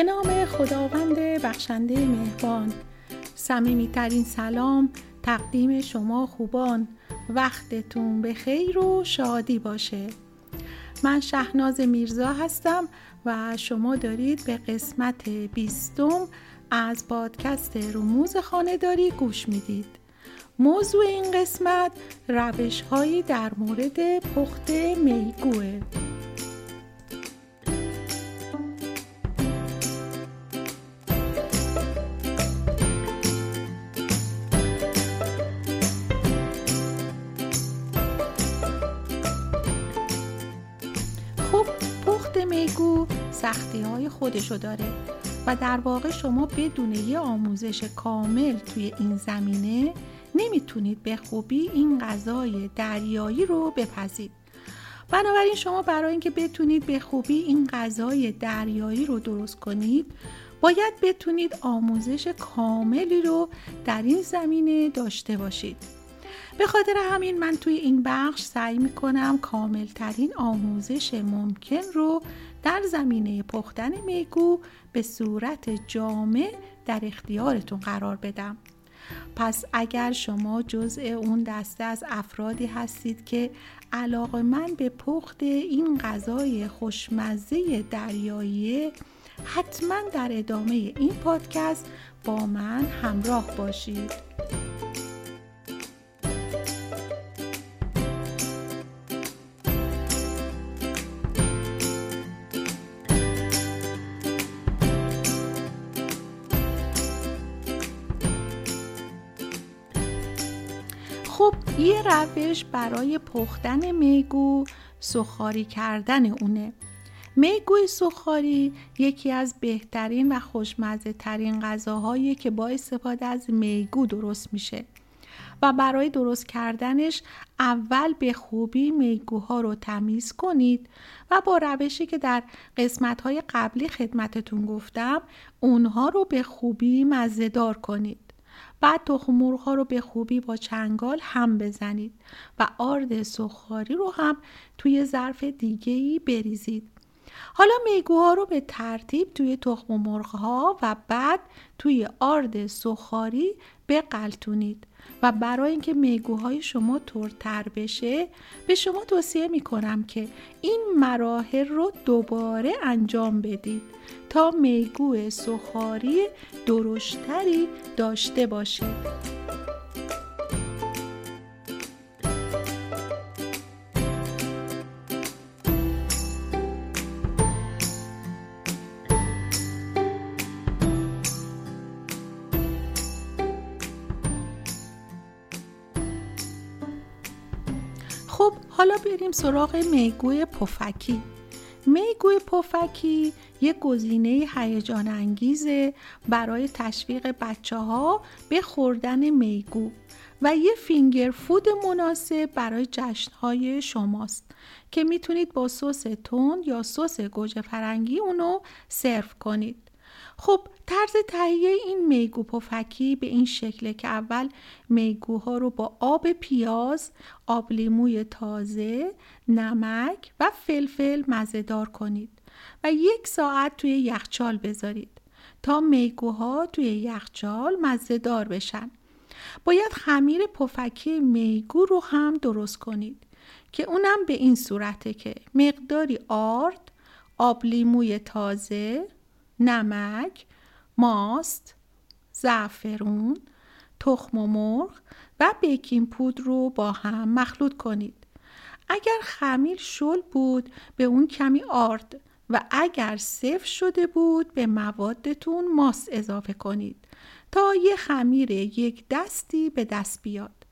به نام خداوند بخشنده مهربان. صمیمیترین سلام تقدیم شما خوبان. وقتتون به خیر و شادی باشه. من شهناز میرزا هستم و شما دارید به قسمت بیستم از پادکست رموز خانهداری گوش می‌دید. موضوع این قسمت روش هایی در مورد پخت میگوه. خودشو داره و در واقع شما بدون یه آموزش کامل توی این زمینه نمی‌تونید به خوبی این غذای دریایی رو بپزید. بنابراین شما برای اینکه بتونید به خوبی این غذای دریایی رو درست کنید باید بتونید آموزش کاملی رو در این زمینه داشته باشید. به خاطر همین من توی این بخش سعی می‌کنم کاملترین آموزش ممکن رو در زمینه پختن میگو به صورت جامع در اختیارتون قرار بدم. پس اگر شما جزء اون دسته از افرادی هستید که علاقه من به پخت این غذای خوشمزه دریایی حتما در ادامه این پادکست با من همراه باشید. روش برای پختن میگو سخاری کردن اونه. میگوی سخاری یکی از بهترین و خوشمزه ترین غذاهایی که با استفاده از میگو درست میشه. و برای درست کردنش اول به خوبی میگوها رو تمیز کنید و با روشی که در قسمت های قبلی خدمتتون گفتم اونها رو به خوبی مزهدار کنید. بعد تخم مرغ ها رو به خوبی با چنگال هم بزنید و آرد سخاری رو هم توی ظرف دیگه ای بریزید. حالا میگوها رو به ترتیب توی تخم مرغ ها و بعد توی آرد سخاری بقلتونید و برای اینکه میگوهای شما ترتر بشه به شما توصیه می‌کنم که این مراحل رو دوباره انجام بدید. تا میگو سخاری درشتری داشته باشید خب حالا بریم سراغ میگوی پفکی. میگوی پفکی یک گزینه هیجان انگیزه برای تشویق بچه ها به خوردن میگو و یه finger food مناسب برای جشنهای شماست که می‌تونید با سس تند یا سس گوجه فرنگی اونو سرو کنید. خب طرز تهیه این میگو پفکی به این شکله که اول میگوها رو با آب پیاز، آب لیموی تازه، نمک و فلفل مزهدار کنید و یک ساعت توی یخچال بذارید تا میگوها توی یخچال مزهدار بشن. باید خمیر پفکی میگو رو هم درست کنید که اونم به این صورته که مقداری آرد، آب لیموی تازه، نمک، ماست، زعفرون، تخم و مرغ و بیکینگ پودر رو با هم مخلوط کنید. اگر خمیر شل بود به اون کمی آرد و اگر صفر شده بود به موادتون ماست اضافه کنید تا یه خمیر یک دستی به دست بیاد.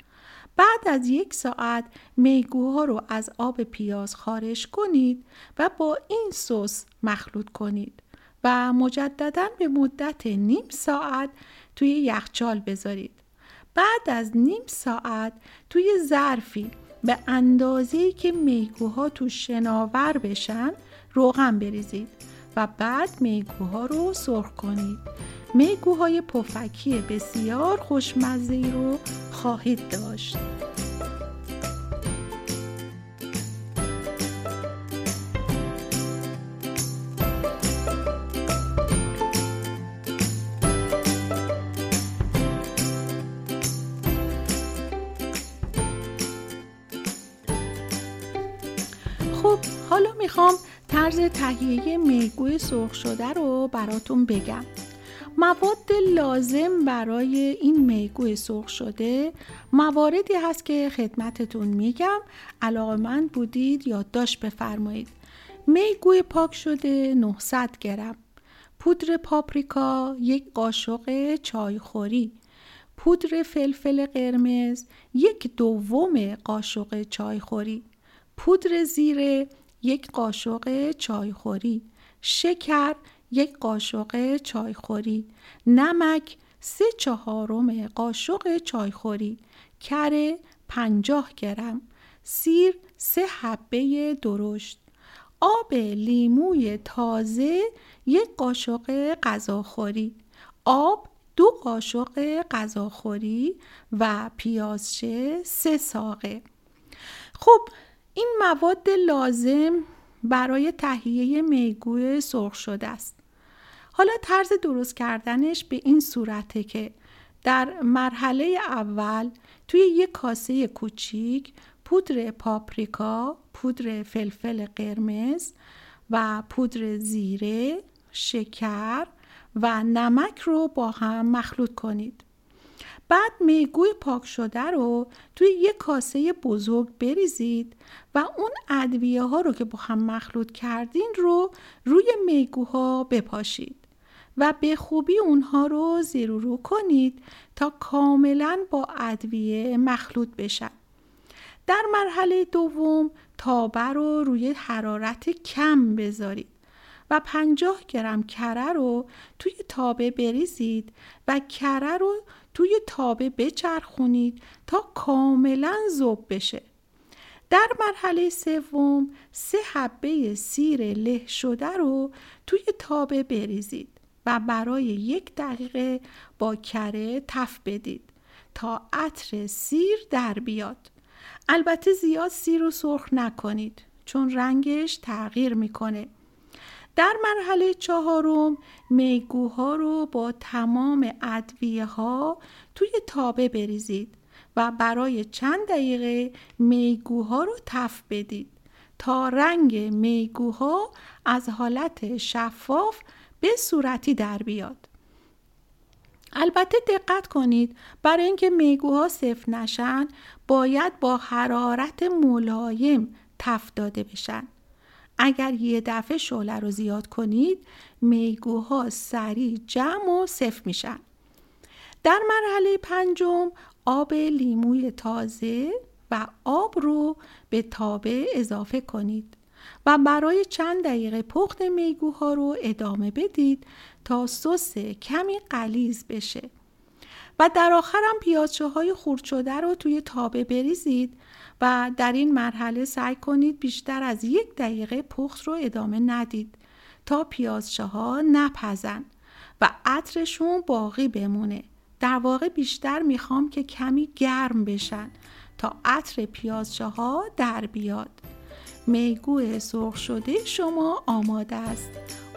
بعد از یک ساعت میگوها رو از آب پیاز خارج کنید و با این سس مخلوط کنید. و مجددا به مدت نیم ساعت توی یخچال بذارید. بعد از نیم ساعت توی ظرفی به اندازه‌ای که میگوها تو شناور بشن روغن بریزید و بعد میگوها رو سرخ کنید. میگوهای پفکی بسیار خوشمزه رو خواهید داشت. می‌خوام طرز تهیه میگوی سرخ شده رو براتون بگم. مواد لازم برای این میگوی سرخ شده مواردی هست که خدمتتون میگم. علاقه من بودید یادداشت بفرمایید. میگوی پاک شده 900 گرم. پودر پاپریکا یک قاشق چایخوری پودر فلفل قرمز یک دوم قاشق چایخوری پودر زیره یک قاشق چایخوری. شکر یک قاشق چایخوری. نمک سه چهارم قاشق چایخوری. کره پنجاه گرم. سیر سه حبه درشت. آب لیموی تازه یک قاشق غذاخوری. آب دو قاشق غذاخوری و پیازچه سه ساقه. خب این مواد لازم برای تهیه میگوی سرخ شده است حالا طرز درست کردنش به این صورته که در مرحله اول توی یک کاسه کوچیک پودر پاپریکا، پودر فلفل قرمز و پودر زیره، شکر و نمک رو با هم مخلوط کنید. بعد میگوی پاک شده رو توی یک کاسه بزرگ بریزید و اون ادویه ها رو که با هم مخلوط کردین رو روی میگوها بپاشید و به خوبی اونها رو زیر رو کنید تا کاملا با ادویه مخلوط بشن. در مرحله دوم تابه رو روی حرارت کم بذارید و 50 گرم کره رو توی تابه بریزید و کره رو توی تابه بچرخونید تا کاملا ذوب بشه. در مرحله سوم سه حبه سیر له شده رو توی تابه بریزید و برای یک دقیقه با کره تف بدید تا عطر سیر در بیاد. البته زیاد سیر رو سرخ نکنید چون رنگش تغییر می‌کنه. در مرحله چهارم میگوها رو با تمام ادویه ها توی تابه بریزید و برای چند دقیقه میگوها رو تف بدید تا رنگ میگوها از حالت شفاف به صورتی در بیاد. البته دقت کنید برای اینکه میگوها صفر نشن باید با حرارت ملایم تف داده بشن. اگر یه دفعه شعله رو زیاد کنید میگوها سریع جمع و صفر میشن. در مرحله پنجم آب لیموی تازه و آب رو به تابه اضافه کنید و برای چند دقیقه پخت میگوها رو ادامه بدید تا سس کمی قلیز بشه. و در آخرم پیازچه های خورد شده رو توی تابه بریزید و در این مرحله سعی کنید بیشتر از یک دقیقه پخت رو ادامه ندید تا پیازچه ها نپزن و عطرشون باقی بمونه. در واقع بیشتر می‌خوام که کمی گرم بشن تا عطر پیازچه ها در بیاد. میگو سرخ شده شما آماده است.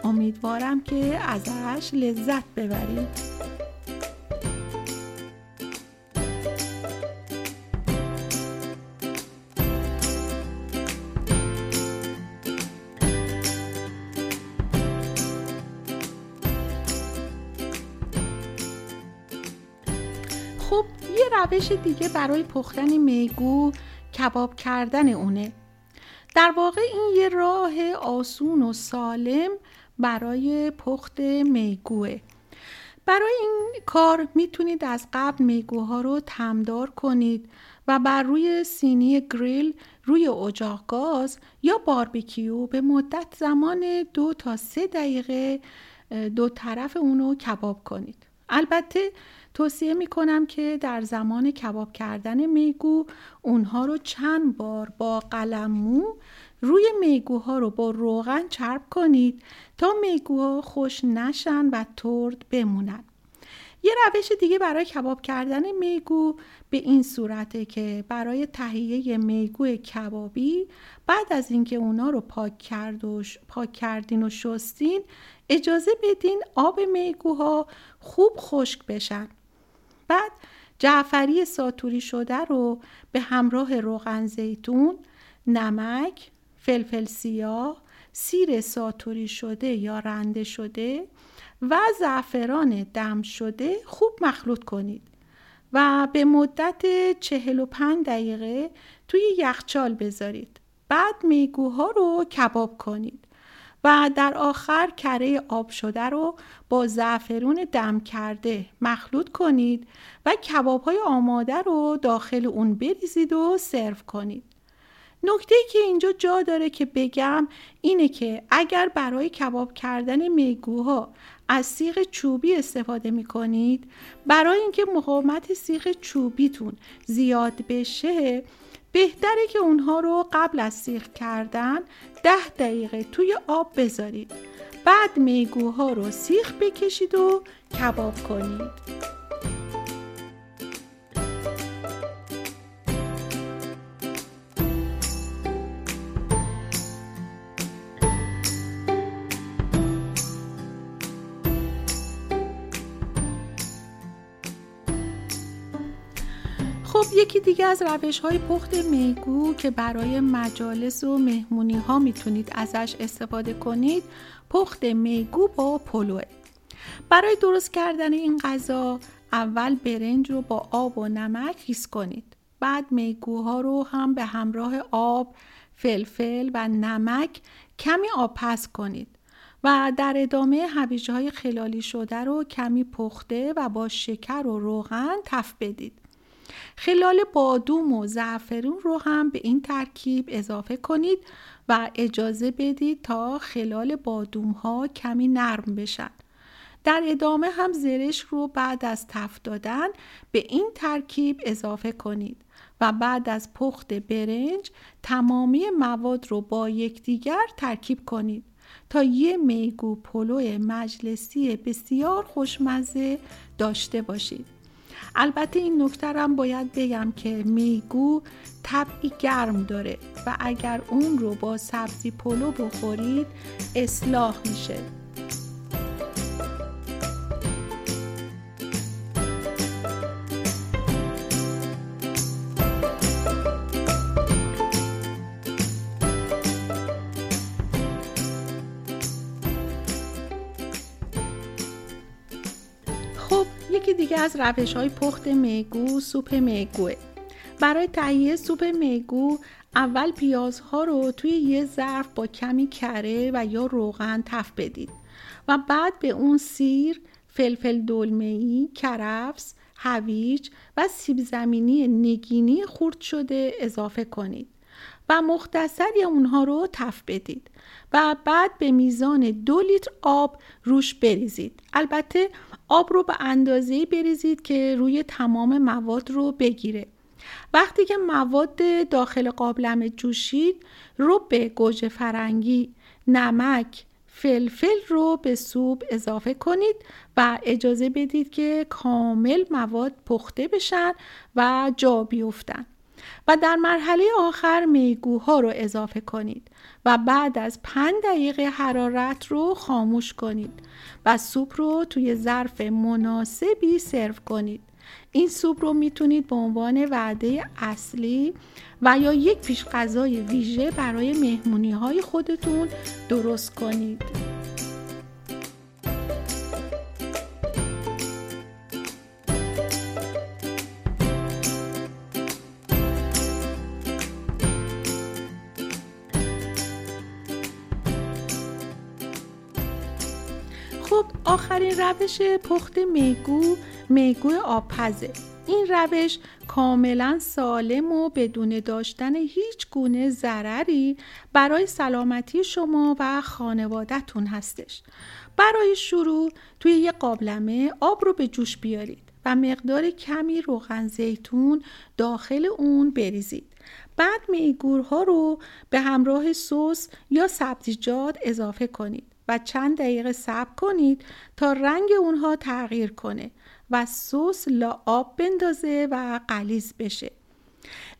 امیدوارم که ازش لذت ببرید. روش دیگه برای پختن میگو کباب کردن اونه. در واقع این یه راه آسون و سالم برای پخت میگوه. برای این کار می‌تونید از قبل میگوها رو تمدار کنید و بر روی سینی گریل روی اجاق گاز یا باربیکیو به مدت زمان دو تا سه دقیقه دو طرف اونو کباب کنید. البته توصیه می کنم که در زمان کباب کردن میگو اونها رو چند بار با قلم مو روی میگوها رو با روغن چرب کنید تا میگوها خوش نشن و ترد بمونن. یه روش دیگه برای کباب کردن میگو به این صورته که برای تهیه میگو کبابی بعد از اینکه اونا رو پاک, کرد و پاک کردین و شستین اجازه بدین آب میگوها خوب خشک بشن. بعد جعفری ساتوری شده رو به همراه روغن زیتون، نمک، فلفل سیاه سیر ساتوری شده یا رنده شده و زعفران دم شده خوب مخلوط کنید و به مدت 45 دقیقه توی یخچال بذارید. بعد میگوها رو کباب کنید و در آخر کره آب شده رو با زعفرون دم کرده مخلوط کنید و کباب های آماده رو داخل اون بریزید و سرو کنید. نکته که اینجا جا داره که بگم اینه که اگر برای کباب کردن میگوها از سیخ چوبی استفاده می کنید برای اینکه مقاومت سیخ چوبیتون زیاد بشه بهتره که اونها رو قبل از سیخ کردن ده دقیقه توی آب بذارید. بعد میگوها رو سیخ بکشید و کباب کنید. یکی دیگه از روش های پخت میگو که برای مجالس و مهمونی ها می‌تونید ازش استفاده کنید پخت میگو با پلوه برای درست کردن این غذا اول برنج رو با آب و نمک خیس کنید. بعد میگوها رو هم به همراه آب فلفل و نمک کمی آب پس کنید و در ادامه هویجه های خلالی شده رو کمی پخته و با شکر و روغن تف بدید. خلال بادوم و زعفرون رو هم به این ترکیب اضافه کنید و اجازه بدید تا خلال بادوم ها کمی نرم بشن. در ادامه هم زرش رو بعد از تف دادن به این ترکیب اضافه کنید و بعد از پخت برنج تمامی مواد رو با یکدیگر ترکیب کنید تا یه میگو پلو مجلسی بسیار خوشمزه داشته باشید. البته این نکته هم باید بگم که میگو طبعی گرم داره و اگر اون رو با سبزی پلو بخورید اصلاح میشه. از روش های پخت میگو سوپ میگوه. برای تهیه سوپ میگو اول پیازها رو توی یه ظرف با کمی کره و یا روغن تف بدید و بعد به اون سیر، فلفل دلمه‌ای، کرفس، هویج و سیب زمینی نگینی خورد شده اضافه کنید و مختصری اونها رو تف بدید و بعد به میزان دو لیتر آب روش بریزید. البته آب رو به اندازه بریزید که روی تمام مواد رو بگیره. وقتی که مواد داخل قابلمه جوشید رو به گوجه فرنگی نمک فلفل رو به سوپ اضافه کنید و اجازه بدید که کامل مواد پخته بشن و جا بیفتن. و در مرحله آخر میگوها رو اضافه کنید. و بعد از پنج دقیقه حرارت رو خاموش کنید و سوپ رو توی ظرف مناسبی سرو کنید. این سوپ رو می‌تونید به عنوان وعده اصلی و یا یک پیش غذای ویژه برای مهمونی های خودتون درست کنید. آخرین روش پخت میگو میگو آبپزه. این روش کاملا سالم و بدون داشتن هیچ گونه ضرری برای سلامتی شما و خانوادهتون هستش. برای شروع توی یه قابلمه آب رو به جوش بیارید و مقدار کمی روغن زیتون داخل اون بریزید. بعد میگورها رو به همراه سس یا سبزیجات اضافه کنید. و چند دقیقه صبر کنید تا رنگ اونها تغییر کنه و سس لا آب بندازه و قلیز بشه.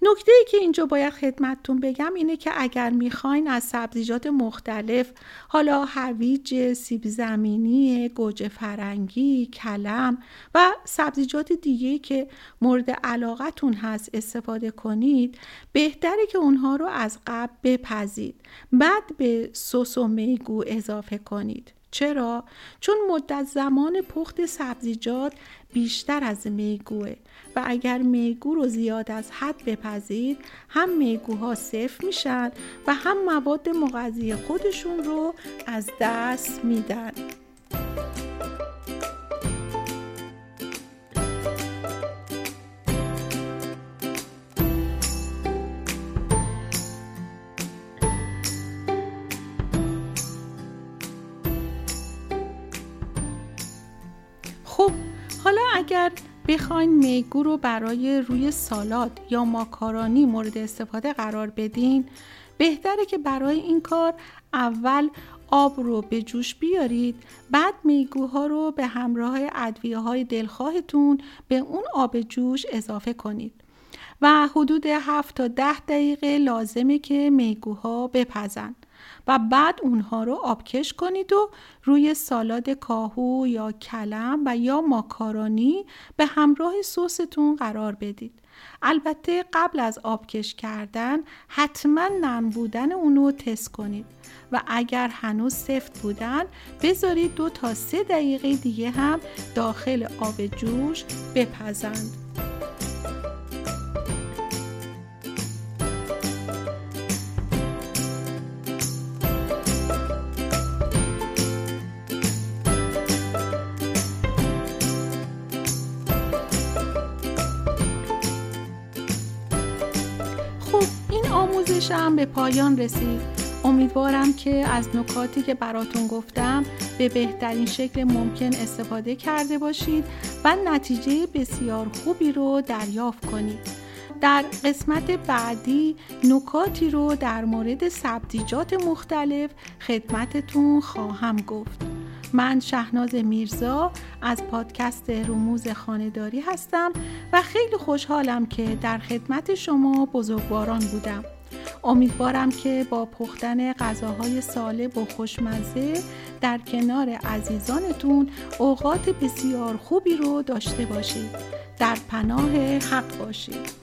نکته ای که اینجا باید خدمتتون بگم اینه که اگر می‌خواین از سبزیجات مختلف حالا هویج، سیب زمینی، گوجه فرنگی، کلم و سبزیجات دیگه که مورد علاقتون هست استفاده کنید بهتره که اونها رو از قبل بپزید. بعد به سس و میگو اضافه کنید. چرا؟ چون مدت زمان پخت سبزیجات بیشتر از میگوه و اگر میگو رو زیاد از حد بپذید هم میگوها صفر میشن و هم مواد مغذی خودشون رو از دست میدن اگر بخواین میگو رو برای روی سالاد یا ماکارانی مورد استفاده قرار بدین بهتره که برای این کار اول آب رو به جوش بیارید بعد میگوها رو به همراه ادویه های دلخواهتون به اون آب جوش اضافه کنید. و حدود 7 تا 10 دقیقه لازمه که میگوها بپزن. و بعد اونها رو آبکش کنید و روی سالاد کاهو یا کلم و یا ماکارونی به همراه سستون قرار بدید. البته قبل از آبکش کردن حتما نرم بودن اونو تست کنید و اگر هنوز سفت بودن بذارید دو تا سه دقیقه دیگه هم داخل آب جوش بپزند. به پایان رسید. امیدوارم که از نکاتی که براتون گفتم به بهترین شکل ممکن استفاده کرده باشید و نتیجه بسیار خوبی رو دریافت کنید. در قسمت بعدی نکاتی رو در مورد سبزیجات مختلف خدمتتون خواهم گفت. من شهناز میرزا از پادکست رموز خانهداری هستم و خیلی خوشحالم که در خدمت شما بزرگواران بودم. امیدوارم که با پختن غذاهای سالم و خوشمزه در کنار عزیزانتون اوقات بسیار خوبی رو داشته باشید. در پناه حق باشید.